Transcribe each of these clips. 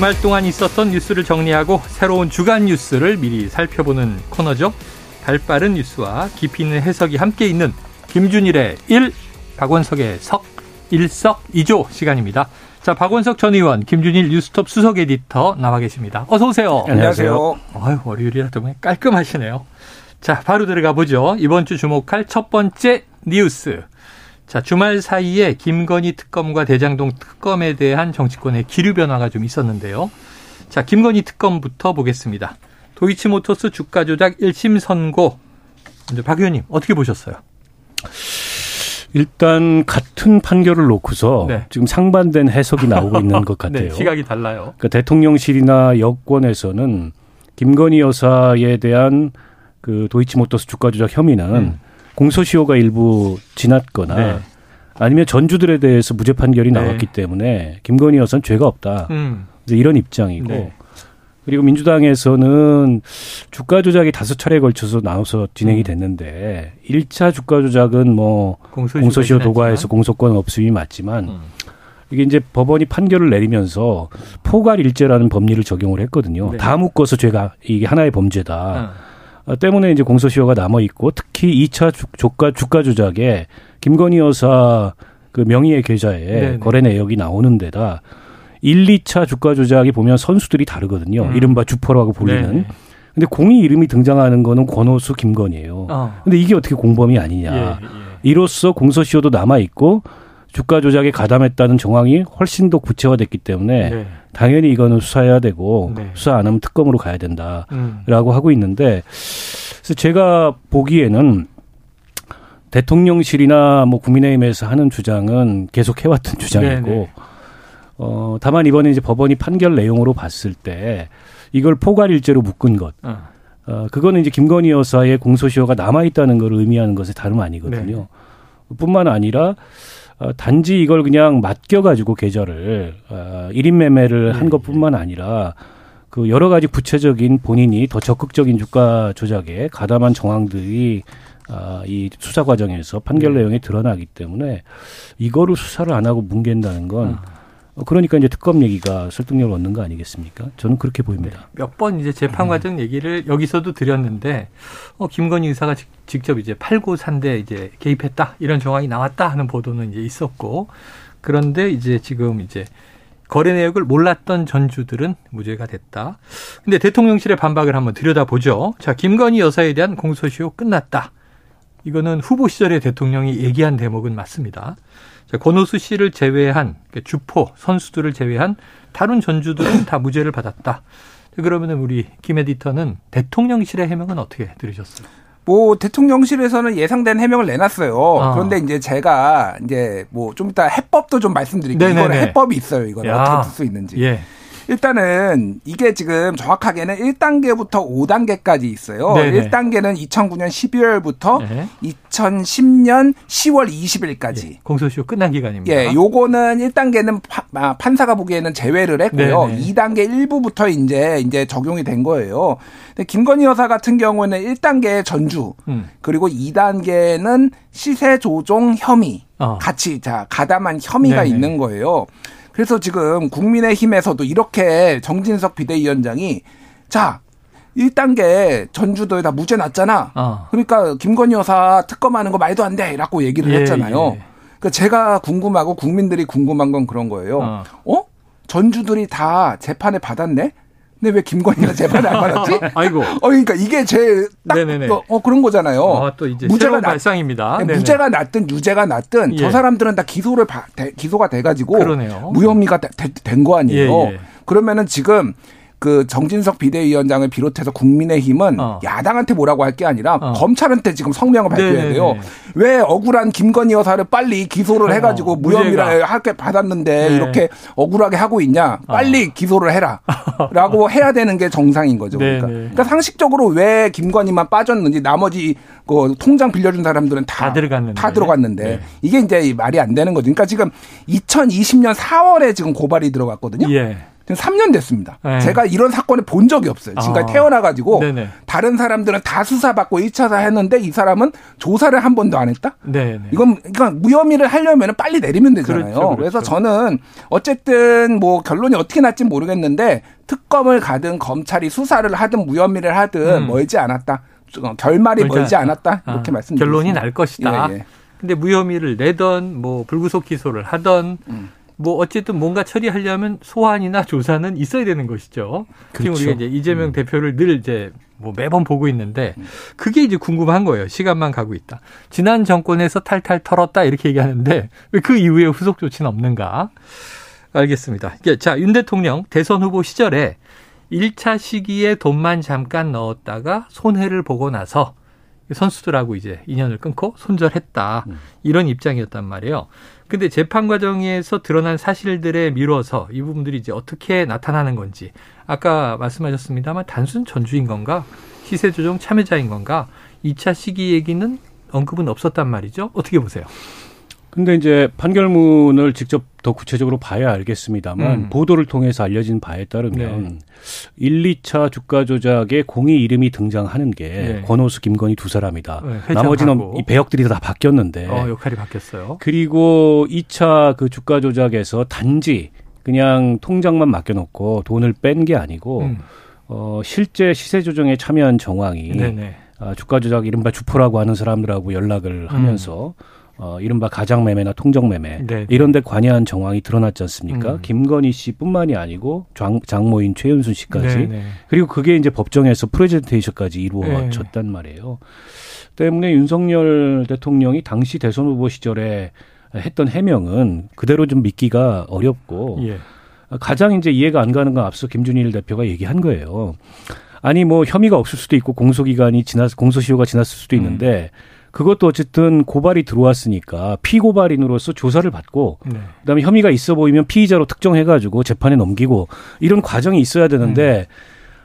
주말 동안 있었던 뉴스를 정리하고 새로운 주간 뉴스를 미리 살펴보는 코너죠. 발빠른 뉴스와 깊이 있는 해석이 함께 있는 김준일의 1, 박원석의 석, 일석이조 시간입니다. 자, 박원석 전 의원, 김준일 뉴스톱 수석 에디터 나와 계십니다. 어서 오세요. 안녕하세요. 아유, 월요일이라 또 깔끔하시네요. 자, 바로 들어가 보죠. 이번 주 주목할 첫 번째 뉴스. 자, 주말 사이에 김건희 특검과 대장동 특검에 대한 정치권의 기류 변화가 좀 있었는데요. 자, 김건희 특검부터 보겠습니다. 도이치모터스 주가 조작 1심 선고. 먼저 박 의원님, 어떻게 보셨어요? 일단 같은 판결을 놓고서 네. 지금 상반된 해석이 나오고 있는 것 네, 같아요. 네, 시각이 달라요. 그러니까 대통령실이나 여권에서는 김건희 여사에 대한 그 도이치모터스 주가 조작 혐의는 음. 공소시효가 일부 지났거나 네. 아니면 전주들에 대해서 무죄 판결이 네. 나왔기 때문에 김건희 여사는 죄가 없다. 음. 이런 입장이고 네. 그리고 민주당에서는 주가 조작이 다섯 차례에 걸쳐서 나눠서 진행이 음. 됐는데 음. 1차 주가 조작은 뭐 공소시효 도과에서 공소권 없음이 맞지만 음. 이게 이제 법원이 판결을 내리면서 포괄 일제라는 법리를 적용을 했거든요. 네. 다 묶어서 죄가 이게 하나의 범죄다. 음. 어, 때문에 이제 공소시효가 남아 있고 특히 2차 주가 주가 조작에 김건희 여사 그 명의의 계좌에 네네. 거래 내역이 나오는 데다 1, 2차 주가 조작이 보면 선수들이 다르거든요. 음. 이른바 주퍼라고 불리는. 네네. 근데 공이 이름이 등장하는 거는 권호수 김건희예요. 어. 근데 이게 어떻게 공범이 아니냐. 예, 예. 이로써 공소시효도 남아 있고 주가 조작에 가담했다는 정황이 훨씬 더 구체화됐기 때문에 네. 당연히 이거는 수사해야 되고 네. 수사 안 하면 특검으로 가야 된다라고 음. 하고 있는데 그래서 제가 보기에는 대통령실이나 뭐 국민의힘에서 하는 주장은 계속 해왔던 주장이고 네네. 네. 어 다만 이번에 이제 법원이 판결 내용으로 봤을 때 이걸 포괄일제로 묶은 것. 어. 어 그거는 이제 김건희 여사의 공소시효가 남아 있다는 걸 의미하는 것이 다름 아니거든요. 네. 뿐만 아니라 어, 단지 이걸 그냥 맡겨가지고 계좌를 어, 1인 매매를 한 네. 것뿐만 아니라 그 여러 가지 구체적인 본인이 더 적극적인 주가 조작에 가담한 정황들이 아, 이 수사 과정에서 판결 네. 내용에 드러나기 때문에 이거를 수사를 안 하고 뭉갠다는 건 아. 어, 그러니까 이제 특검 얘기가 설득력을 얻는 거 아니겠습니까? 저는 그렇게 보입니다. 네. 몇번 이제 재판 음. 과정 얘기를 여기서도 드렸는데 어, 김건희 의사가 직접 이제 팔고 산데 이제 개입했다 이런 정황이 나왔다 하는 보도는 이제 있었고 그런데 이제 지금 이제 거래 내역을 몰랐던 전주들은 무죄가 됐다. 근데 대통령실의 반박을 한번 들여다보죠. 자, 김건희 여사에 대한 공소시효 끝났다. 이거는 후보 시절에 대통령이 얘기한 대목은 맞습니다. 권오수 씨를 제외한 그러니까 주포 선수들을 제외한 다른 전주들은 다 무죄를 받았다. 그러면 우리 김 에디터는 대통령실의 해명은 어떻게 들으셨어요? 뭐 대통령실에서는 예상된 해명을 내놨어요. 아. 그런데 이제 제가 이제 뭐 좀 이따 해법도 좀 말씀드릴게요. 이거는 해법이 있어요. 이거는 어떻게 쓸 수 있는지. 예. 일단은 이게 지금 정확하게는 1단계부터 5단계까지 있어요. 네네. 1단계는 2009년 12월부터 네. 2010년 10월 20일까지. 예, 공소시효 끝난 기간입니다. 예, 요거는 1단계는 파, 아, 판사가 보기에는 제외를 했고요. 네네. 2단계 일부부터 이제 이제 적용이 된 거예요. 근데 김건희 여사 같은 경우는 1단계 전주 음. 그리고 2단계는 시세 조종 혐의 어. 같이 자 가담한 혐의가 네네. 있는 거예요. 그래서 지금 국민의힘에서도 이렇게 정진석 비대위원장이 자 1단계 전주도에 다 무죄 났잖아. 어. 그러니까 김건희 여사 특검하는 거 말도 안 돼. 라고 얘기를 예, 했잖아요. 예. 그 제가 궁금하고 국민들이 궁금한 건 그런 거예요. 어? 어? 전주들이 다 재판에 받았네? 근데 왜 김건희가 재판에 안 받았지? 아이고. 어, 그러니까 이게 제딱 어, 그런 거잖아요. 아, 또 이제 무죄가 나, 발상입니다. 네, 무죄가 났든 유죄가 났든 예. 저 사람들은 다 기소를 바, 대, 기소가 돼가지고 무혐의가 된 거 아니에요. 예, 예. 그러면은 지금 그 정진석 비대위원장을 비롯해서 국민의힘은 어. 야당한테 뭐라고 할 게 아니라 어. 검찰한테 지금 성명을 발표해야 네네네. 돼요. 왜 억울한 김건희 여사를 빨리 기소를 어. 해가지고 무혐의를 할게 받았는데 네. 이렇게 억울하게 하고 있냐? 빨리 어. 기소를 해라.라고 해야 되는 게 정상인 거죠. 그러니까. 그러니까 상식적으로 왜 김건희만 빠졌는지 나머지 그 통장 빌려준 사람들은 다, 다 들어갔는데, 다 들어갔는데 네. 이게 이제 말이 안 되는 거죠. 그러니까 지금 2020년 4월에 지금 고발이 들어갔거든요. 예. 지금 3년 됐습니다. 네. 제가 이런 사건을 본 적이 없어요. 지금까지 아. 태어나가지고 네네. 다른 사람들은 다 수사받고 1차사 했는데 이 사람은 조사를 한 번도 안 했다? 네네. 이건 그러니까 무혐의를 하려면 빨리 내리면 되잖아요. 그렇죠, 그렇죠. 그래서 저는 어쨌든 뭐 결론이 어떻게 날지 모르겠는데 특검을 가든 검찰이 수사를 하든 무혐의를 하든 음. 멀지 않았다. 결말이 멀지 않았다. 이렇게 아, 말씀드립니다. 결론이 날 것이다. 예, 예. 근데 무혐의를 내던 뭐 불구속 기소를 하던 음. 뭐 어쨌든 뭔가 처리하려면 소환이나 조사는 있어야 되는 것이죠. 그렇죠. 지금 우리가 이제 이재명 음. 대표를 늘 이제 뭐 매번 보고 있는데 그게 이제 궁금한 거예요. 시간만 가고 있다. 지난 정권에서 탈탈 털었다 이렇게 얘기하는데 왜 그 이후에 후속 조치는 없는가? 알겠습니다. 자, 윤 대통령 대선 후보 시절에 1차 시기에 돈만 잠깐 넣었다가 손해를 보고 나서 선수들하고 이제 인연을 끊고 손절했다. 음. 이런 입장이었단 말이에요. 근데 재판 과정에서 드러난 사실들에 미뤄서 이 부분들이 이제 어떻게 나타나는 건지 아까 말씀하셨습니다만 단순 전주인 건가 시세 조정 참여자인 건가 2차 시기 얘기는 언급은 없었단 말이죠. 어떻게 보세요? 근데 이제 판결문을 직접 더 구체적으로 봐야 알겠습니다만 음. 보도를 통해서 알려진 바에 따르면 네. 1, 2차 주가 조작에 공이 이름이 등장하는 게 네. 권호수, 김건희 두 사람이다. 네, 나머지는 이 배역들이 다 바뀌었는데 어, 역할이 바뀌었어요. 그리고 2차 그 주가 조작에서 단지 그냥 통장만 맡겨놓고 돈을 뺀 게 아니고 음. 어, 실제 시세 조정에 참여한 정황이 아, 주가 조작 이른바 주포라고 하는 사람들하고 연락을 하면서 음. 어, 이른바 가장매매나 통정매매 네. 이런 데 관여한 정황이 드러났지 않습니까? 음. 김건희 씨뿐만이 아니고 장, 장모인 최윤순 씨까지 네, 네. 그리고 그게 이제 법정에서 프레젠테이션까지 이루어졌단 네. 말이에요. 때문에 윤석열 대통령이 당시 대선 후보 시절에 했던 해명은 그대로 좀 믿기가 어렵고 예. 가장 이제 이해가 안 가는 건 앞서 김준일 대표가 얘기한 거예요. 아니 뭐 혐의가 없을 수도 있고 공소기간이 지났 공소시효가 지났을 수도 있는데 음. 그것도 어쨌든 고발이 들어왔으니까 피고발인으로서 조사를 받고 네. 그다음에 혐의가 있어 보이면 피의자로 특정해가지고 재판에 넘기고 이런 과정이 있어야 되는데 음.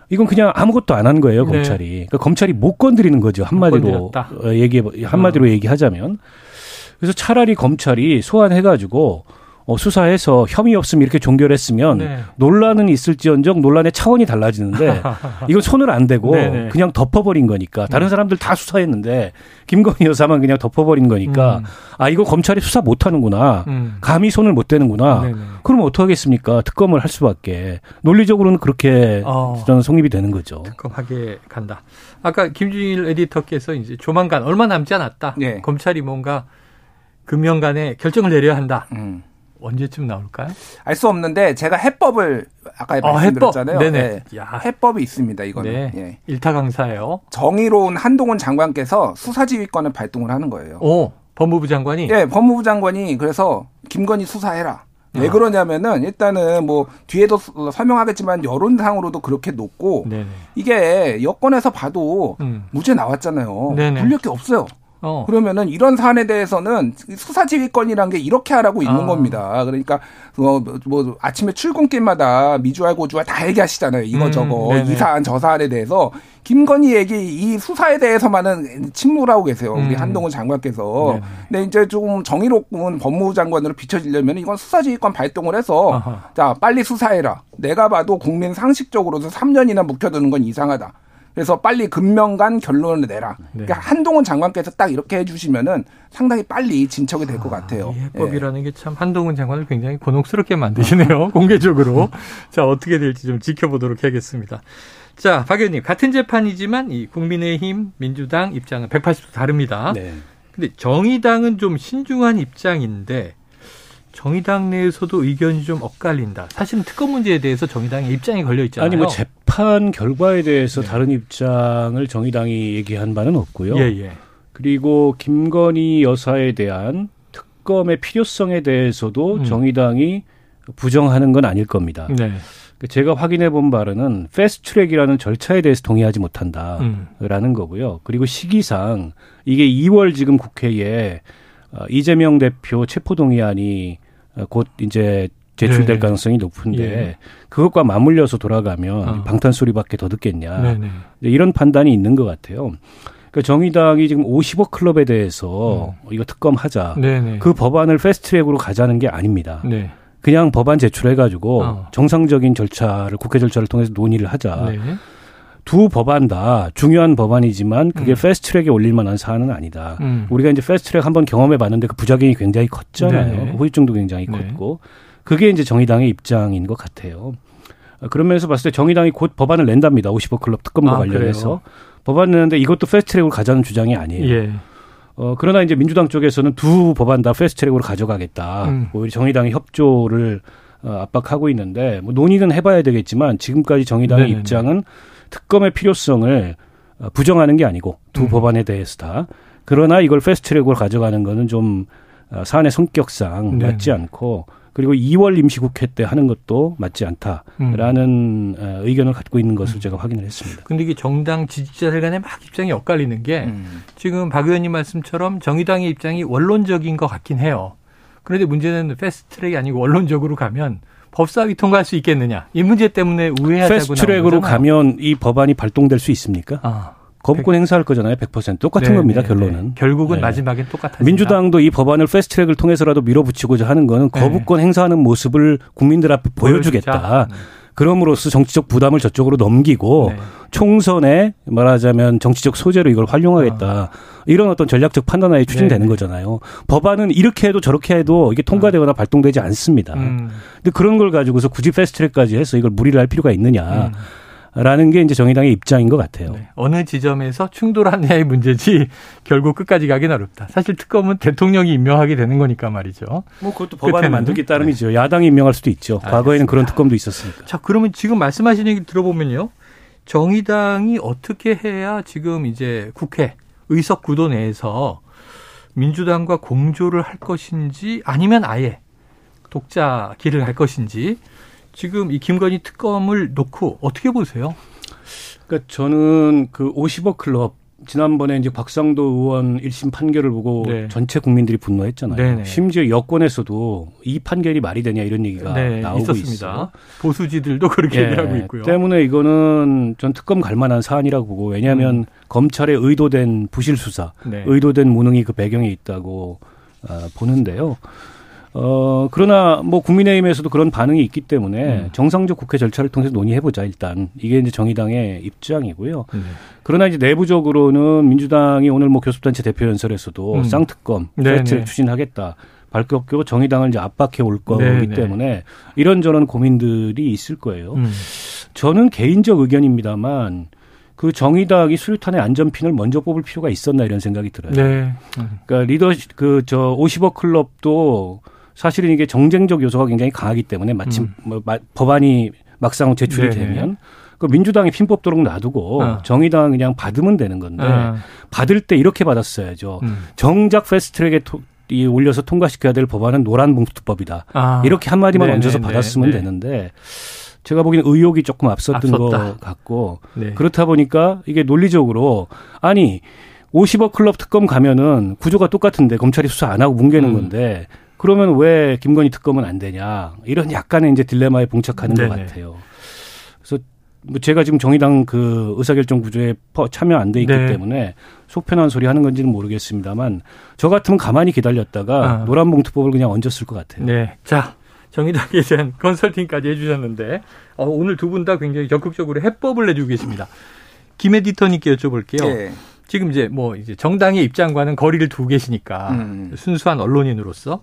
이건 그냥 아무것도 안 한 거예요 네. 검찰이. 그러니까 검찰이 못 건드리는 거죠 한마디로 어, 얘기 한마디로 어. 얘기하자면. 그래서 차라리 검찰이 소환해가지고 어, 수사해서 혐의 없음 이렇게 종결했으면 네. 논란은 있을지언정 논란의 차원이 달라지는데 이건 손을 안 대고 네네. 네. 그냥 덮어버린 거니까 다른 음. 사람들 다 수사했는데 김건희 여사만 그냥 덮어버린 거니까 음. 아 이거 검찰이 수사 못하는구나 음. 감히 손을 못 대는구나 네네. 그러면 어떡하겠습니까 특검을 할 수밖에 논리적으로는 그렇게 어. 저는 성립이 되는 거죠. 특검하게 간다. 아까 김준일 에디터께서 이제 조만간 얼마 남지 않았다. 네. 검찰이 뭔가 금년간에 결정을 내려야 한다. 음. 언제쯤 나올까요? 알 수 없는데 제가 해법을 아까 어, 말씀드렸잖아요. 해법. 네네. 네. 해법이 있습니다. 이거는 네. 예. 일타 강사예요. 정의로운 한동훈 장관께서 수사지휘권을 발동을 하는 거예요. 오, 법무부 장관이? 네, 법무부 장관이 그래서 김건희 수사해라. 왜 아. 그러냐면은 일단은 뭐 뒤에도 설명하겠지만 여론상으로도 그렇게 높고 네네. 이게 여권에서 봐도 음. 무죄 나왔잖아요. 네네. 불릴 게 없어요. 어. 그러면은 이런 사안에 대해서는 수사 지휘권이란 게 이렇게 하라고 있는 아. 겁니다. 그러니까 뭐, 뭐 아침에 출근길마다 미주알 고주알 다 얘기하시잖아요. 이거 음, 저거 네네. 이 사안 저 사안에 대해서 김건희 얘기 이 수사에 대해서만은 침묵하고 계세요. 우리 음. 한동훈 장관께서. 네네. 근데 이제 조금 정의롭은 법무부 장관으로 비춰지려면 이건 수사지휘권 발동을 해서 아하. 자 빨리 수사해라. 내가 봐도 국민 상식적으로도 3년이나 묵혀두는 건 이상하다. 그래서 빨리 금명간 결론을 내라. 네. 그러니까 한동훈 장관께서 딱 이렇게 해주시면은 상당히 빨리 진척이 될것 아, 같아요. 해법이라는 예. 게참 한동훈 장관을 굉장히 곤혹스럽게 만드시네요. 공개적으로. 자 어떻게 될지 좀 지켜보도록 하겠습니다. 자, 박 의원님 같은 재판이지만 이 국민의힘, 민주당 입장은 180도 다릅니다. 네. 근데 정의당은 좀 신중한 입장인데 정의당 내에서도 의견이 좀 엇갈린다. 사실은 특검 문제에 대해서 정의당의 입장이 걸려 있잖아요. 아니 뭐 재판 결과에 대해서 네. 다른 입장을 정의당이 얘기한 바는 없고요. 예, 예. 그리고 김건희 여사에 대한 특검의 필요성에 대해서도 음. 정의당이 부정하는 건 아닐 겁니다. 네. 제가 확인해 본 바로는 패스트 트랙이라는 절차에 대해서 동의하지 못한다라는 음. 거고요. 그리고 시기상 이게 2월 지금 국회에 어, 이재명 대표 체포동의안이 어, 곧 이제 제출될 네. 가능성이 높은데 예. 그것과 맞물려서 돌아가면 어. 방탄 소리밖에 더 듣겠냐 네네. 네. 이런 판단이 있는 것 같아요. 그러니까 정의당이 지금 50억 클럽에 대해서 음. 이거 특검하자 네네. 네. 그 법안을 패스트트랙으로 가자는 게 아닙니다. 네. 그냥 법안 제출해가지고 어. 정상적인 절차를 국회 절차를 통해서 논의를 하자. 네. 두 법안 다 중요한 법안이지만 그게 음. 패스트 트랙에 올릴 만한 사안은 아니다. 음. 우리가 이제 패스트 트랙 한번 경험해 봤는데 그 부작용이 굉장히 컸잖아요. 네. 후유증도 굉장히 네. 컸고 그게 이제 정의당의 입장인 것 같아요. 그런 면에서 봤을 때 정의당이 곧 법안을 낸답니다. 50억 클럽 특검과 아, 관련해서 그래요? 법안 내는데 이것도 패스트 트랙으로 가자는 주장이 아니에요. 예. 어, 그러나 이제 민주당 쪽에서는 두 법안 다 패스트 트랙으로 가져가겠다. 음. 오히려 정의당이 협조를 어, 압박하고 있는데 뭐 논의는 해봐야 되겠지만 지금까지 정의당의 네네네. 입장은 특검의 필요성을 어, 부정하는 게 아니고 두 음. 법안에 대해서 다 그러나 이걸 패스트트랙으로 가져가는 거는 좀 어, 사안의 성격상 네. 맞지 않고 그리고 2월 임시국회 때 하는 것도 맞지 않다라는 음. 의견을 갖고 있는 것을 음. 제가 확인을 했습니다. 근데 이게 정당 지지자들 간에 막 입장이 엇갈리는 게 음. 지금 박 의원님 말씀처럼 정의당의 입장이 원론적인 것 같긴 해요. 그런데 문제는 패스트트랙이 아니고 원론적으로 가면 법사위 통과할 수 있겠느냐 이 문제 때문에 우회하자고 패스트트랙으로 가면 이 법안이 발동될 수 있습니까? 아. 거부권 행사할 거잖아요. 100% 똑같은 네, 겁니다. 네, 결론은. 네. 결국은 네. 마지막엔 똑같아. 민주당도 이 법안을 패스트트랙을 통해서라도 밀어붙이고자 하는 거는 네. 거부권 행사하는 모습을 국민들 앞에 보여주겠다. 네. 그럼으로써 정치적 부담을 저쪽으로 넘기고 총선에 말하자면 정치적 소재로 이걸 활용하겠다. 아. 이런 어떤 전략적 판단하에 추진되는 거잖아요. 법안은 이렇게 해도 저렇게 해도 이게 통과되거나 아. 발동되지 않습니다. 음. 근데 그런 걸 가지고서 굳이 패스트트랙까지 해서 이걸 무리를 할 필요가 있느냐. 음. 라는 게 이제 정의당의 입장인 것 같아요. 네. 어느 지점에서 충돌하느냐의 문제지 결국 끝까지 가긴 어렵다. 사실 특검은 대통령이 임명하게 되는 거니까 말이죠. 뭐 그것도 법안을 만들기 따름이죠. 네. 야당이 임명할 수도 있죠. 알겠습니다. 과거에는 그런 특검도 있었으니까. 자, 그러면 지금 말씀하신 얘기 들어보면요. 정의당이 어떻게 해야 지금 이제 국회 의석 구도 내에서 민주당과 공조를 할 것인지 아니면 아예 독자 길을 갈 것인지 지금 이 김건희 특검을 놓고 어떻게 보세요? 그러니까 저는 그 50억 클럽 지난번에 이제 박상도 의원 1심 판결을 보고 네. 전체 국민들이 분노했잖아요. 네네. 심지어 여권에서도 이 판결이 말이 되냐 이런 얘기가 네, 나오고 있습니다. 있어요. 보수지들도 그렇게 네. 얘기하고 있고요. 때문에 이거는 전 특검 갈 만한 사안이라고 보고 왜냐하면 음. 검찰의 의도된 부실 수사, 네. 의도된 무능이 그 배경에 있다고 아, 보는데요. 어, 그러나 뭐 국민의힘에서도 그런 반응이 있기 때문에 음. 정상적 국회 절차를 통해서 논의해보자 일단. 이게 이제 정의당의 입장이고요. 음. 그러나 이제 내부적으로는 민주당이 오늘 뭐 교섭단체 대표 연설에서도 음. 쌍특검, 프레트를 추진하겠다. 발표고 정의당을 이제 압박해 올 거기 네네. 때문에 이런저런 고민들이 있을 거예요. 음. 저는 개인적 의견입니다만 그 정의당이 수류탄의 안전핀을 먼저 뽑을 필요가 있었나 이런 생각이 들어요. 네. 그러니까 리더 그저 50억 클럽도 사실은 이게 정쟁적 요소가 굉장히 강하기 때문에 마침 음. 뭐 법안이 막상 제출이 네네. 되면 그 민주당이 핀 뽑도록 놔두고 어. 정의당 그냥 받으면 되는 건데 어. 받을 때 이렇게 받았어야죠. 음. 정작 패스트트랙에 토, 이 올려서 통과시켜야 될 법안은 노란 봉투법이다. 아. 이렇게 한 마디만 네네. 얹어서 받았으면 네. 되는데 제가 보기에는 의혹이 조금 앞섰던 앞섰다. 것 같고 네. 그렇다 보니까 이게 논리적으로 아니 50억 클럽 특검 가면은 구조가 똑같은데 검찰이 수사 안 하고 뭉개는 음. 건데 그러면 왜 김건희 특검은 안 되냐 이런 약간의 이제 딜레마에 봉착하는 네네. 것 같아요. 그래서 뭐 제가 지금 정의당 그 의사결정 구조에 참여 안 돼 있기 네. 때문에 속편한 소리 하는 건지는 모르겠습니다만 저 같으면 가만히 기다렸다가 아. 노란봉투법을 그냥 얹었을 것 같아요. 네. 자, 정의당에 대한 컨설팅까지 해주셨는데 어, 오늘 두 분 다 굉장히 적극적으로 해법을 내주고 계십니다. 김 에디터님께 여쭤볼게요. 네. 지금 이제 뭐 이제 정당의 입장과는 거리를 두고 계시니까 음. 순수한 언론인으로서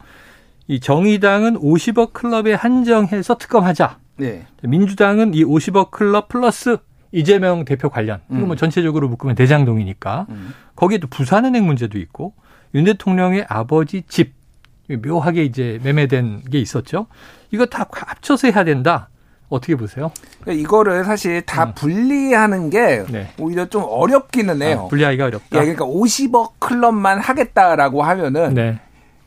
이 정의당은 50억 클럽에 한정해서 특검하자. 네. 민주당은 이 50억 클럽 플러스 이재명 대표 관련. 이거 뭐 음. 전체적으로 묶으면 대장동이니까. 음. 거기에 또 부산은행 문제도 있고 윤 대통령의 아버지 집 묘하게 이제 매매된 게 있었죠. 이거 다 합쳐서 해야 된다. 어떻게 보세요? 그러니까 이거를 사실 다 음. 분리하는 게 네. 오히려 좀 어렵기는 해요. 아, 분리하기가 어렵다. 예, 그러니까 50억 클럽만 하겠다라고 하면은 네.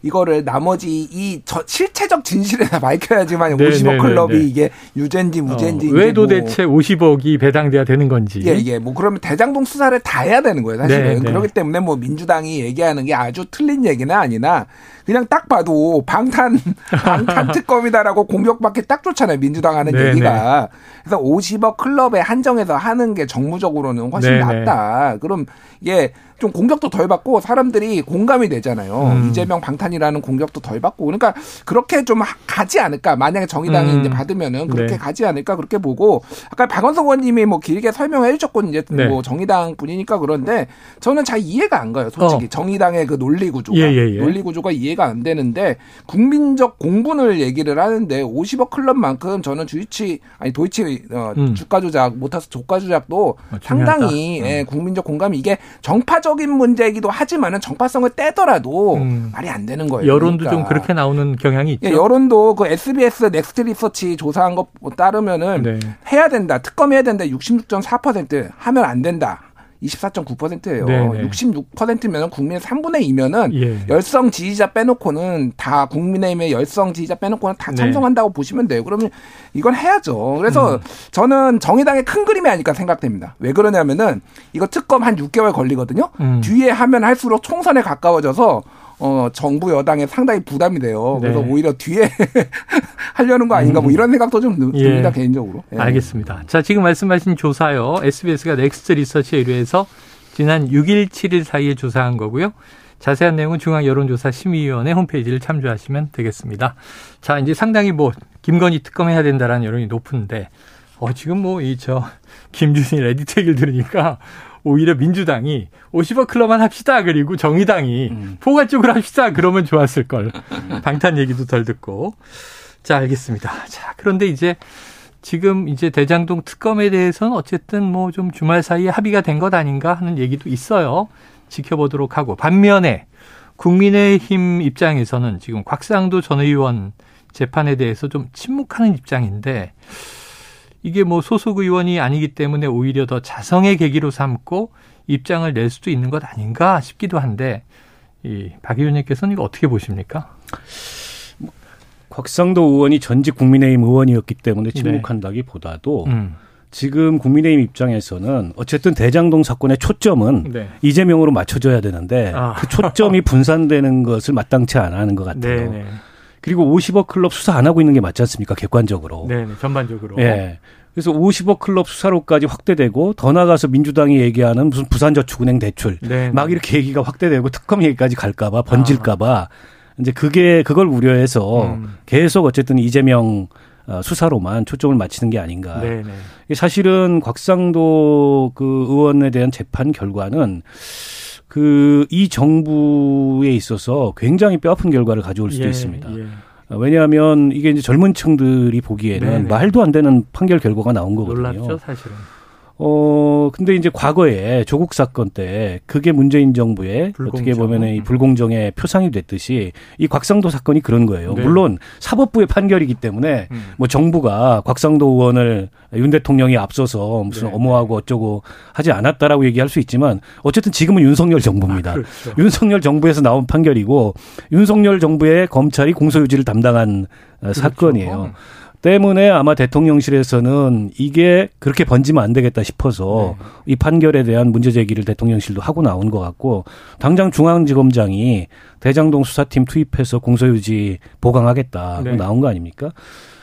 이거를 나머지 이 저, 실체적 진실에 밝혀야지만 네, 50억 클럽이 네, 이게 유죄인지 무죄인지 어, 왜 도대체 뭐 50억이 배당돼야 되는 건지 예, 예. 뭐 그러면 대장동 수사를 다 해야 되는 거예요, 사실은. 그렇기 때문에 뭐 민주당이 얘기하는 게 아주 틀린 얘기는 아니나 그냥 딱 봐도 방탄 방탄 특검이다라고 공격받기 딱 좋잖아요. 민주당 하는. 얘기가. 그래서 50억 클럽에 한정해서 하는 게 정무적으로는 훨씬. 낫다. 그럼 이게 좀 공격도 덜 받고 사람들이 공감이 되잖아요. 음. 이재명 방탄이라는 공격도 덜 받고 그러니까 그렇게 좀 가지 않을까. 만약에 정의당이 음. 이제 받으면은 그렇게 네. 가지 않을까 그렇게 보고 아까 박원석 의원님이 뭐 길게 설명해 주셨고 이제 네. 뭐 정의당 분이니까 그런데 저는 잘 이해가 안 가요. 솔직히 어. 정의당의 그 논리 구조가 예, 예, 예. 논리 구조가 이해가 안 되는데 국민적 공분을 얘기를 하는데 50억 클럽만큼 저는 주이치 아니 도이치 어, 음. 주가 조작 모터스 주가 조작도 어, 상당히 예, 음. 국민적 공감이 이게 정파 정파적인 문제이기도 하지만은 정파성을 떼더라도 음. 말이 안 되는 거예요. 여론도 그러니까. 좀 그렇게 나오는 경향이 있죠. 예, 여론도 그 SBS 넥스트 리서치 조사한 것 따르면은 네. 해야 된다. 특검해야 된다. 66.4% 하면 안 된다. 24.9%예요. 네네. 66%면 국민의 3분의 2면은 예. 열성 지지자 빼놓고는 다 국민의힘의 열성 지지자 빼놓고는 다 네. 찬성한다고 네. 보시면 돼요. 그러면 이건 해야죠. 그래서 음. 저는 정의당의 큰 그림이 아닐까 생각됩니다. 왜 그러냐면은 이거 특검 한 6개월 걸리거든요. 음. 뒤에 하면 할수록 총선에 가까워져서 어, 정부 여당에 상당히 부담이 돼요. 그래서 네. 오히려 뒤에 하려는 거 아닌가 뭐 음. 이런 생각도 좀 듭니다, 예. 개인적으로. 예. 알겠습니다. 자, 지금 말씀하신 조사요. SBS가 넥스트 리서치에 의뢰해서 지난 6일, 7일 사이에 조사한 거고요. 자세한 내용은 중앙여론조사 심의위원회 홈페이지를 참조하시면 되겠습니다. 자, 이제 상당히 뭐 김건희 특검해야 된다라는 여론이 높은데 어, 지금 뭐 이 저 김준일 에디터 얘기를 들으니까 오히려 민주당이 50억 클럽만 합시다. 그리고 정의당이 음. 포괄적으로 합시다. 그러면 좋았을 걸. 방탄 얘기도 덜 듣고. 자, 알겠습니다. 자, 그런데 이제 지금 이제 대장동 특검에 대해서는 어쨌든 뭐 좀 주말 사이에 합의가 된 것 아닌가 하는 얘기도 있어요. 지켜보도록 하고. 반면에 국민의힘 입장에서는 지금 곽상도 전 의원 재판에 대해서 좀 침묵하는 입장인데 이게 뭐 소속 의원이 아니기 때문에 오히려 더 자성의 계기로 삼고 입장을 낼 수도 있는 것 아닌가 싶기도 한데 이박 의원님께서는 이거 어떻게 보십니까? 곽상도 의원이 전직 국민의힘 의원이었기 때문에 네. 침묵한다기보다도 네. 음. 지금 국민의힘 입장에서는 어쨌든 대장동 사건의 초점은 네. 이재명으로 맞춰져야 되는데 아. 그 초점이 분산되는 것을 마땅치 않아 하는 것 같아요. 네, 네. 그리고 50억 클럽 수사 안 하고 있는 게 맞지 않습니까? 객관적으로. 네, 네 전반적으로. 예. 그래서 50억 클럽 수사로까지 확대되고 더 나가서 민주당이 얘기하는 무슨 부산저축은행 대출 네, 네. 막 이렇게 얘기가 확대되고 특검 얘기까지 갈까봐 번질까봐 아. 이제 그게 그걸 우려해서 음. 계속 어쨌든 이재명 어, 수사로만 초점을 맞추는 게 아닌가. 네네. 네. 사실은 곽상도 그 의원에 대한 재판 결과는 그 이 정부에 있어서 굉장히 뼈아픈 결과를 가져올 수도 예, 있습니다. 예. 왜냐하면 이게 이제 젊은 층들이 보기에는 네네. 말도 안 되는 판결 결과가 나온 거거든요. 놀랍죠, 사실은. 어, 근데 이제 과거에 조국 사건 때 그게 문재인 정부의 불공정. 어떻게 보면은 이 불공정의 표상이 됐듯이 이 곽상도 사건이 그런 거예요. 네. 물론 사법부의 판결이기 때문에 음. 뭐 정부가 곽상도 의원을 윤 대통령이 앞서서 무슨 네. 어머하고 어쩌고 하지 않았다라고 얘기할 수 있지만 어쨌든 지금은 윤석열 정부입니다. 아, 그렇죠. 윤석열 정부에서 나온 판결이고 윤석열 정부의 검찰이 공소유지를 담당한 어, 그렇죠. 사건이에요. 때문에 아마 대통령실에서는 이게 그렇게 번지면 안 되겠다 싶어서 네. 이 판결에 대한 문제 제기를 대통령실도 하고 나온 것 같고 당장 중앙지검장이 대장동 수사팀 투입해서 공소유지 보강하겠다 네. 나온 거 아닙니까?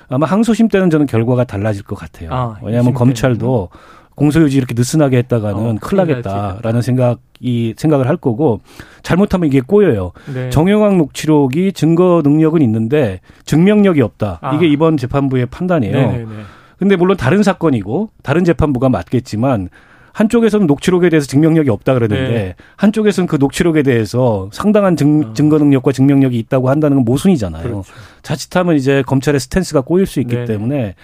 아마 항소심 때는 저는 결과가 달라질 것 같아요. 아, 왜냐하면 검찰도 공소유지 이렇게 느슨하게 했다가는 어, 큰일 나겠다라는 생각이 생각을 할 거고 잘못하면 이게 꼬여요. 네. 정영학 녹취록이 증거 능력은 있는데 증명력이 없다. 아. 이게 이번 재판부의 판단이에요. 네네네. 네, 네. 근데 물론 다른 사건이고 다른 재판부가 맞겠지만 한쪽에서는 녹취록에 대해서 증명력이 없다 그러는데 네. 한쪽에서는 그 녹취록에 대해서 상당한 증, 어. 증거 능력과 증명력이 있다고 한다는 건 모순이잖아요. 그렇죠. 자칫하면 이제 검찰의 스탠스가 꼬일 수 있기 네. 때문에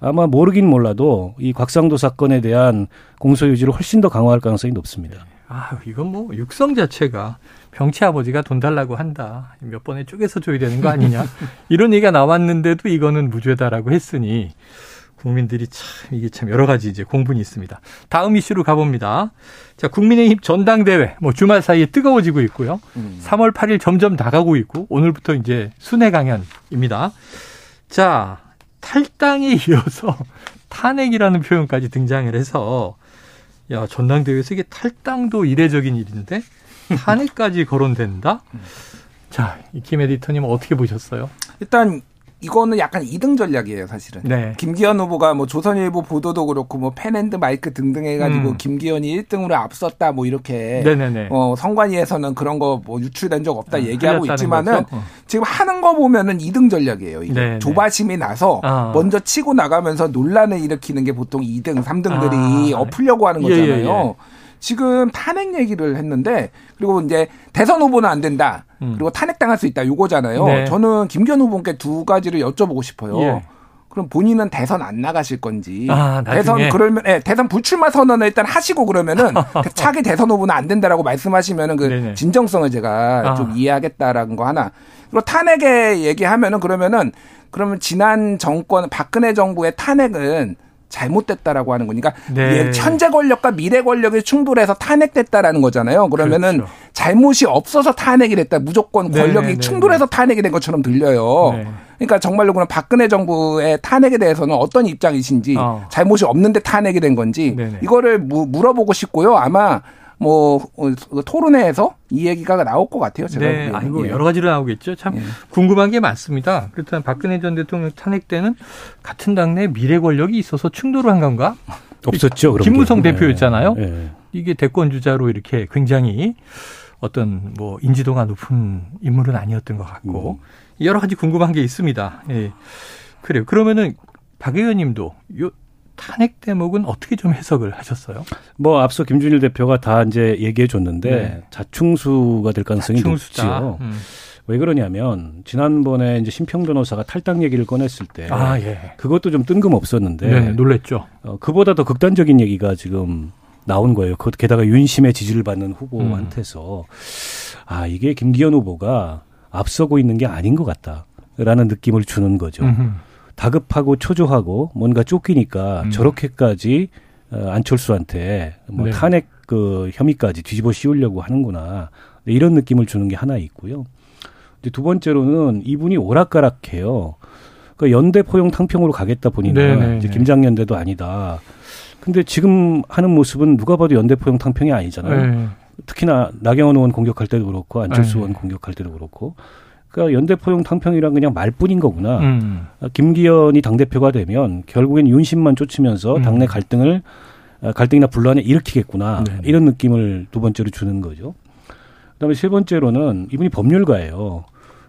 아마 모르긴 몰라도 이 곽상도 사건에 대한 공소 유지를 훨씬 더 강화할 가능성이 높습니다. 아, 이건 뭐 육성 자체가 병치 아버지가 돈 달라고 한다. 몇 번에 쪼개서 줘야 되는 거 아니냐. 이런 얘기가 나왔는데도 이거는 무죄다라고 했으니 국민들이 참 이게 참 여러 가지 이제 공분이 있습니다. 다음 이슈로 가봅니다. 자, 국민의힘 전당대회 뭐 주말 사이에 뜨거워지고 있고요. 음. 3월 8일 점점 나가고 있고 오늘부터 이제 순회 강연입니다. 자, 탈당에 이어서 탄핵이라는 표현까지 등장을 해서 야, 전당대회에서 이게 탈당도 이례적인 일인데 탄핵까지 거론된다? 자, 이김 에디터님 어떻게 보셨어요? 일단 이거는 약간 이등 전략이에요, 사실은. 네. 김기현 후보가 뭐 조선일보 보도도 그렇고 뭐 펜앤드 마이크 등등 해가지고 음. 김기현이 1등으로 앞섰다 뭐 이렇게 네네네. 어, 선관위에서는 그런 거 뭐 유출된 적 없다 아, 얘기하고 있지만은 어. 지금 하는 거 보면은 이등 전략이에요. 이게 네네. 조바심이 나서 아. 먼저 치고 나가면서 논란을 일으키는 게 보통 2등, 3등들이 아. 엎으려고 하는 거잖아요. 예, 예, 예. 지금 탄핵 얘기를 했는데 그리고 이제 대선 후보는 안 된다. 음. 그리고 탄핵당할 수 있다. 요거잖아요. 네. 저는 김기현 후보께 두 가지를 여쭤보고 싶어요. 예. 그럼 본인은 대선 안 나가실 건지 아, 대선 그러면 예, 대선 불출마 선언을 일단 하시고 그러면은 차기 대선 후보는 안 된다라고 말씀하시면은 그 네네. 진정성을 제가 아. 좀 이해하겠다라는 거 하나 그리고 탄핵에 얘기하면은 그러면은 그러면 지난 정권 박근혜 정부의 탄핵은 잘못됐다라고 하는 거니까 네. 현재 권력과 미래 권력이 충돌해서 탄핵됐다라는 거잖아요. 그러면은 그렇죠. 잘못이 없어서 탄핵이 됐다. 무조건 네, 권력이 네, 네, 충돌해서 탄핵이 된 것처럼 들려요. 네. 그러니까 정말로 그럼 박근혜 정부의 탄핵에 대해서는 어떤 입장이신지 어. 잘못이 없는데 탄핵이 된 건지 이거를 물어보고 싶고요. 아마 뭐 어, 토론회에서 이 얘기가 나올 것 같아요. 제가 네, 아이고 예. 여러 가지로 나오겠죠. 참 예. 궁금한 게 많습니다. 그렇다면 박근혜 전 대통령 탄핵 때는 같은 당내 미래 권력이 있어서 충돌을 한 건가? 없었죠. 김무성 게. 대표였잖아요. 네. 이게 대권 주자로 이렇게 굉장히 어떤 뭐 인지도가 높은 인물은 아니었던 것 같고 음. 여러 가지 궁금한 게 있습니다. 예. 그래요. 그러면은 박 의원님도 요 탄핵 대목은 어떻게 좀 해석을 하셨어요? 뭐 앞서 김준일 대표가 다 이제 얘기해 줬는데 네. 자충수가 될 가능성이 자충수다. 높지요. 음. 왜 그러냐면 지난번에 이제 심평 변호사가 탈당 얘기를 꺼냈을 때 아, 예. 그것도 좀 뜬금없었는데 네, 놀랬죠. 어, 그보다 더 극단적인 얘기가 지금 나온 거예요. 그 게다가 윤심의 지지를 받는 후보한테서 음. 아 이게 김기현 후보가 앞서고 있는 게 아닌 것 같다라는 느낌을 주는 거죠. 음흠. 다급하고 초조하고 뭔가 쫓기니까 음. 저렇게까지 어, 안철수한테 뭐 네. 탄핵 그 혐의까지 뒤집어 씌우려고 하는구나 네, 이런 느낌을 주는 게 하나 있고요. 이제 두 번째로는 이분이 오락가락해요. 그러니까 연대 포용 탕평으로 가겠다 보니까 네, 네, 이제 네. 김장연대도 아니다. 근데 지금 하는 모습은 누가 봐도 연대 포용 탕평이 아니잖아요. 네. 특히나 나경원 의원 공격할 때도 그렇고 안철수 의원 공격할 때도 그렇고 그러니까 연대포용 탕평이란 그냥 말뿐인 거구나. 음. 김기현이 당대표가 되면 결국엔 윤심만 쫓으면서 음. 당내 갈등을 아, 갈등이나 분란을 일으키겠구나. 네 이런 느낌을 두 번째로 주는 거죠. 그다음에 세 번째로는 이분이 법률가예요.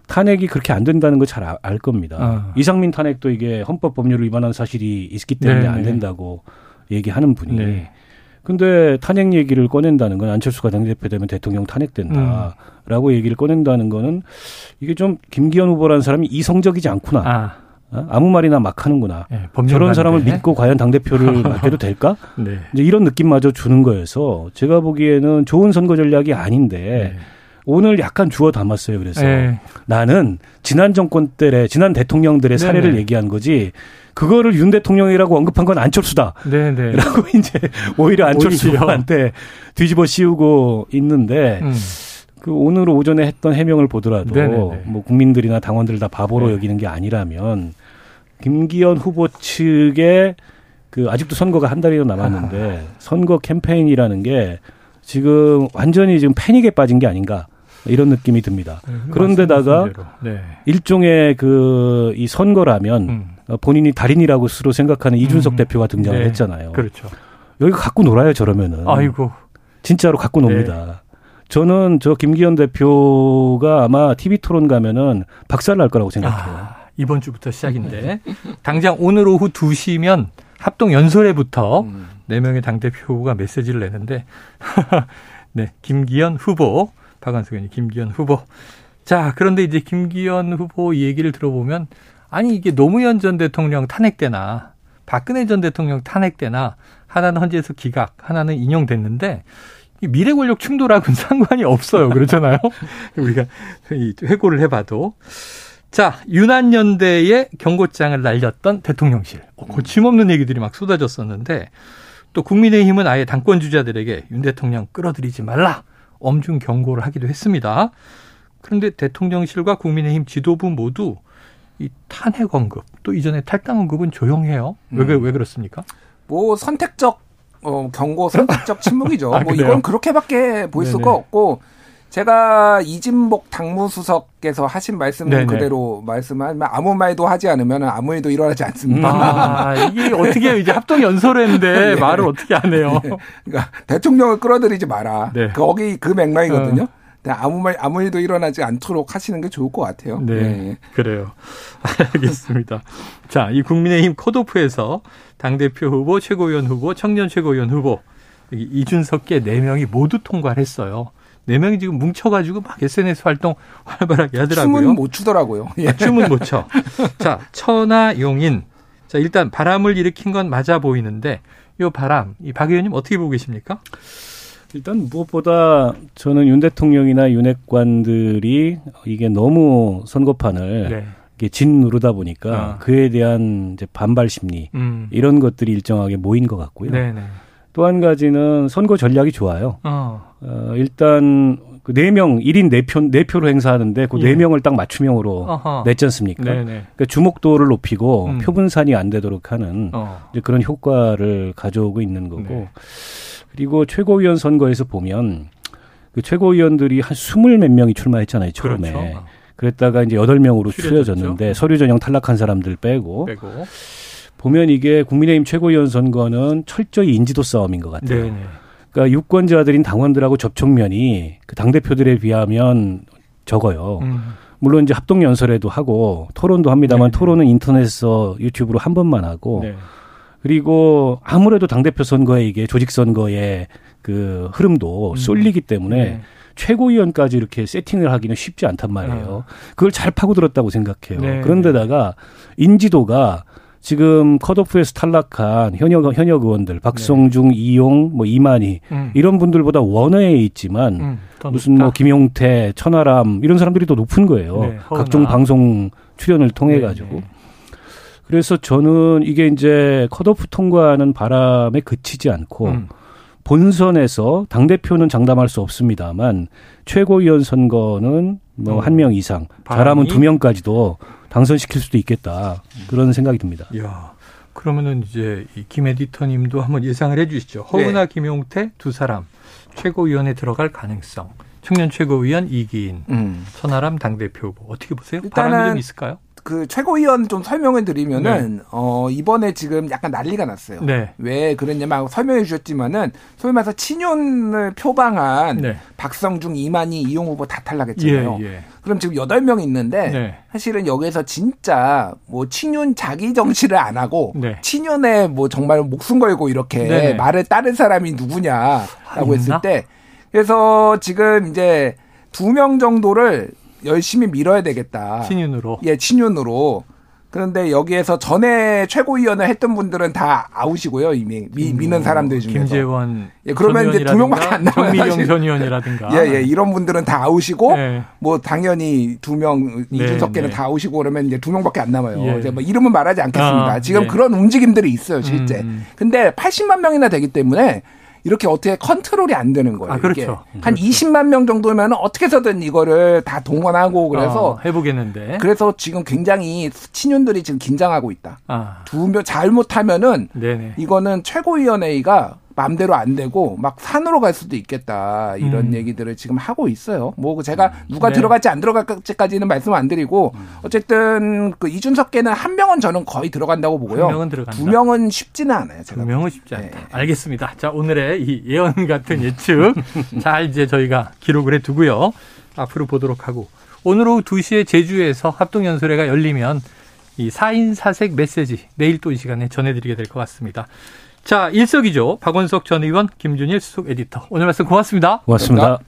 탄핵이 그렇게 안 된다는 거잘알 겁니다. 아. 이상민 탄핵도 이게 헌법 법률을 위반한 사실이 있기 때문에 네네. 안 네. 된다고 얘기하는 분이 네. 근데 탄핵 얘기를 꺼낸다는 건 안철수가 당대표 되면 대통령 탄핵된다라고 음. 얘기를 꺼낸다는 거는 이게 좀 김기현 후보라는 사람이 이성적이지 않구나. 아. 어? 아무 말이나 막 하는구나. 네, 저런 사람을 믿고 과연 당대표를 맡겨도 될까? 네. 이제 이런 느낌마저 주는 거여서 제가 보기에는 좋은 선거 전략이 아닌데 네. 오늘 약간 주워 담았어요. 그래서 네. 나는 지난 정권 때의 지난 대통령들의 사례를 네, 네. 얘기한 거지 그거를 윤 대통령이라고 언급한 건 안철수다. 네네. 네. 라고 이제 오히려 안철수한테 뒤집어 씌우고 있는데 음. 그 오늘 오전에 했던 해명을 보더라도 네네네. 네, 네. 뭐 국민들이나 당원들 다 바보로 네. 여기는 게 아니라면 김기현 후보 측의 그 아직도 선거가 한 달이나 남았는데 아. 선거 캠페인이라는 게 지금 완전히 지금 패닉에 빠진 게 아닌가 이런 느낌이 듭니다. 네, 그런데다가 네. 일종의 그 이 선거라면 음. 어, 본인이 달인이라고 스스로 생각하는 이준석 음. 대표가 등장을 네. 했잖아요. 그렇죠. 여기 갖고 놀아요 저러면은. 아이고. 진짜로 갖고 놉니다. 네. 저는 저 김기현 대표가 아마 TV 토론 가면은 박살 날 거라고 생각해요. 아, 이번 주부터 시작인데 당장 오늘 오후 2시면 합동 연설회부터 음. 4명의 당대표 후보가 메시지를 내는데 네, 김기현 후보, 박한수 의원이 김기현 후보. 자, 그런데 이제 김기현 후보 얘기를 들어보면 아니 이게 노무현 전 대통령 탄핵 때나 박근혜 전 대통령 탄핵 때나 하나는 헌재에서 기각, 하나는 인용됐는데 이 미래 권력 충돌하고는 상관이 없어요. 그렇잖아요. 우리가 회고를 해봐도. 자, 유난연대의 경고장을 날렸던 대통령실. 어, 거침없는 얘기들이 막 쏟아졌었는데 또 국민의힘은 아예 당권 주자들에게 윤 대통령 끌어들이지 말라 엄중 경고를 하기도 했습니다. 그런데 대통령실과 국민의힘 지도부 모두 이 탄핵 언급 또 이전에 탈당 언급은 조용해요. 왜, 음. 왜 그렇습니까? 뭐 선택적 어, 경고 선택적 침묵이죠. 아, 뭐 이건 그렇게밖에 보일 네네. 수가 없고 제가 이진복 당무수석께서 하신 말씀 은 그대로 말씀하면 아무 말도 하지 않으면 아무 일도 일어나지 않습니다. 아, 이게 어떻게 이제 합동 연설회인데 네. 말을 어떻게 하네요. 네. 그러니까 대통령을 끌어들이지 마라. 네. 거기 그 맥락이거든요. 어. 아무 말 아무 일도 일어나지 않도록 하시는 게 좋을 것 같아요. 네, 네. 그래요. 알겠습니다. 자, 이 국민의힘 컷오프에서 당 대표 후보, 최고위원 후보, 청년 최고위원 후보 이준석계 네 명이 모두 통과를 했어요. 네 명이 지금 뭉쳐가지고 막 SNS 활동 활발하게 하더라고요. 춤은 못 추더라고요. 예. 아, 춤은 못 춰. 자, 천하 용인. 자, 일단 바람을 일으킨 건 맞아 보이는데 이 바람, 이 박 의원님 어떻게 보고 계십니까? 일단 무엇보다 저는 윤 대통령이나 윤핵관들이 이게 너무 선거판을 네. 이게 짓누르다 보니까 아. 그에 대한 이제 반발 심리 음. 이런 것들이 일정하게 모인 것 같고요. 네네. 네. 또한 가지는 선거 전략이 좋아요. 어. 어 일단 그 4명, 1인 4표, 4표로 행사하는데 그 예. 4명을 딱 맞춤형으로 어허. 냈지 않습니까? 그러니까 주목도를 높이고 음. 표분산이 안 되도록 하는 어. 그런 효과를 가져오고 있는 거고. 네. 그리고 최고위원 선거에서 보면 그 최고위원들이 한 스물 몇 명이 출마했잖아요, 처음에. 그렇죠. 그랬다가 이제 여덟 명으로 추려졌는데 서류 전형 탈락한 사람들 빼고. 빼고. 보면 이게 국민의힘 최고위원 선거는 철저히 인지도 싸움인 것 같아요. 네네. 그러니까 유권자들인 당원들하고 접촉면이 그 당 대표들에 비하면 적어요. 음. 물론 이제 합동 연설회도 하고 토론도 합니다만 네네. 토론은 인터넷에서 유튜브로 한 번만 하고 네. 그리고 아무래도 당대표 선거에 이게 조직 선거의 그 흐름도 음. 쏠리기 때문에 네. 최고위원까지 이렇게 세팅을 하기는 쉽지 않단 말이에요. 아. 그걸 잘 파고들었다고 생각해요. 네. 그런데다가 인지도가 지금 컷오프에서 탈락한 현역 현역 의원들 박성중, 네. 이용, 뭐 이만희 음. 이런 분들보다 원외에 있지만 음, 무슨 뭐 김용태, 천하람 이런 사람들이 더 높은 거예요. 네, 각종 방송 출연을 통해 네, 가지고. 네. 그래서 저는 이게 이제 컷오프 통과하는 바람에 그치지 않고 음. 본선에서 당 대표는 장담할 수 없습니다만 최고위원 선거는 뭐 한명 음. 이상 잘하면 두 명까지도 당선시킬 수도 있겠다 그런 생각이 듭니다. 야. 그러면은 이제 이김 에디터님도 한번 예상을 해주시죠. 허은하, 네. 김용태 두 사람 최고위원에 들어갈 가능성. 청년 최고위원 이기인, 음. 천하람 당대표 후보 어떻게 보세요? 바람이 좀 있을까요? 그 최고위원 좀 설명을 드리면은 네. 어 이번에 지금 약간 난리가 났어요. 네. 왜 그랬냐면 설명해 주셨지만은 소위 말해서 친윤을 표방한 네. 박성중, 이만희, 이용 후보 다 탈락했잖아요. 예, 예. 그럼 지금 여덟 명 있는데 네. 사실은 여기에서 진짜 뭐 친윤 자기 정치를 안 하고 네. 친윤에 뭐 정말 목숨 걸고 이렇게 네. 말을 따른 사람이 누구냐라고 아, 했을 때 그래서 지금 이제 두 명 정도를 열심히 밀어야 되겠다. 친윤으로. 예, 친윤으로. 그런데 여기에서 전에 최고위원을 했던 분들은 다 아우시고요 이미 미, 음, 미는 사람들 중에서 김재원 예 그러면 이제 두 명밖에 안 남아요. 정미경 전 의원이라든가 예예 예, 이런 분들은 다 아우시고 네. 뭐 당연히 두명 네, 이준석계는 네. 다 아우시고 그러면 이제 두 명밖에 안 남아요. 예. 이제 뭐 이름은 말하지 않겠습니다. 아, 지금 네. 그런 움직임들이 있어요 실제. 음. 근데 80만 명이나 되기 때문에 이렇게 어떻게 컨트롤이 안 되는 거예요. 아, 그렇죠. 한 그렇죠. 20만 명 정도면 어떻게 해서든 이거를 다 동원하고 그래서 어, 해보겠는데. 그래서 지금 굉장히 친윤들이 지금 긴장하고 있다. 아. 두명 잘못하면은 네네. 이거는 최고위원회의가 마음대로 안 되고 막 산으로 갈 수도 있겠다 이런 음. 얘기들을 지금 하고 있어요. 뭐 제가 음. 누가 네. 들어갈지 안 들어갈지까지는 말씀 안 드리고 음. 어쨌든 그 이준석계는 한 명은 저는 거의 들어간다고 보고요. 한 명은 들어간다. 두 명은 쉽지는 않아요. 제가 두 명은 쉽지 않다. 네. 알겠습니다. 자 오늘의 이 예언 같은 예측 잘 이제 저희가 기록을 해두고요. 앞으로 보도록 하고 오늘 오후 2시에 제주에서 합동연설회가 열리면 이 4인 사색 메시지 내일 또 이 시간에 전해드리게 될 것 같습니다. 자, 일석이조 박원석 전 의원, 김준일 수석 에디터. 오늘 말씀 고맙습니다. 고맙습니다. 고맙습니다.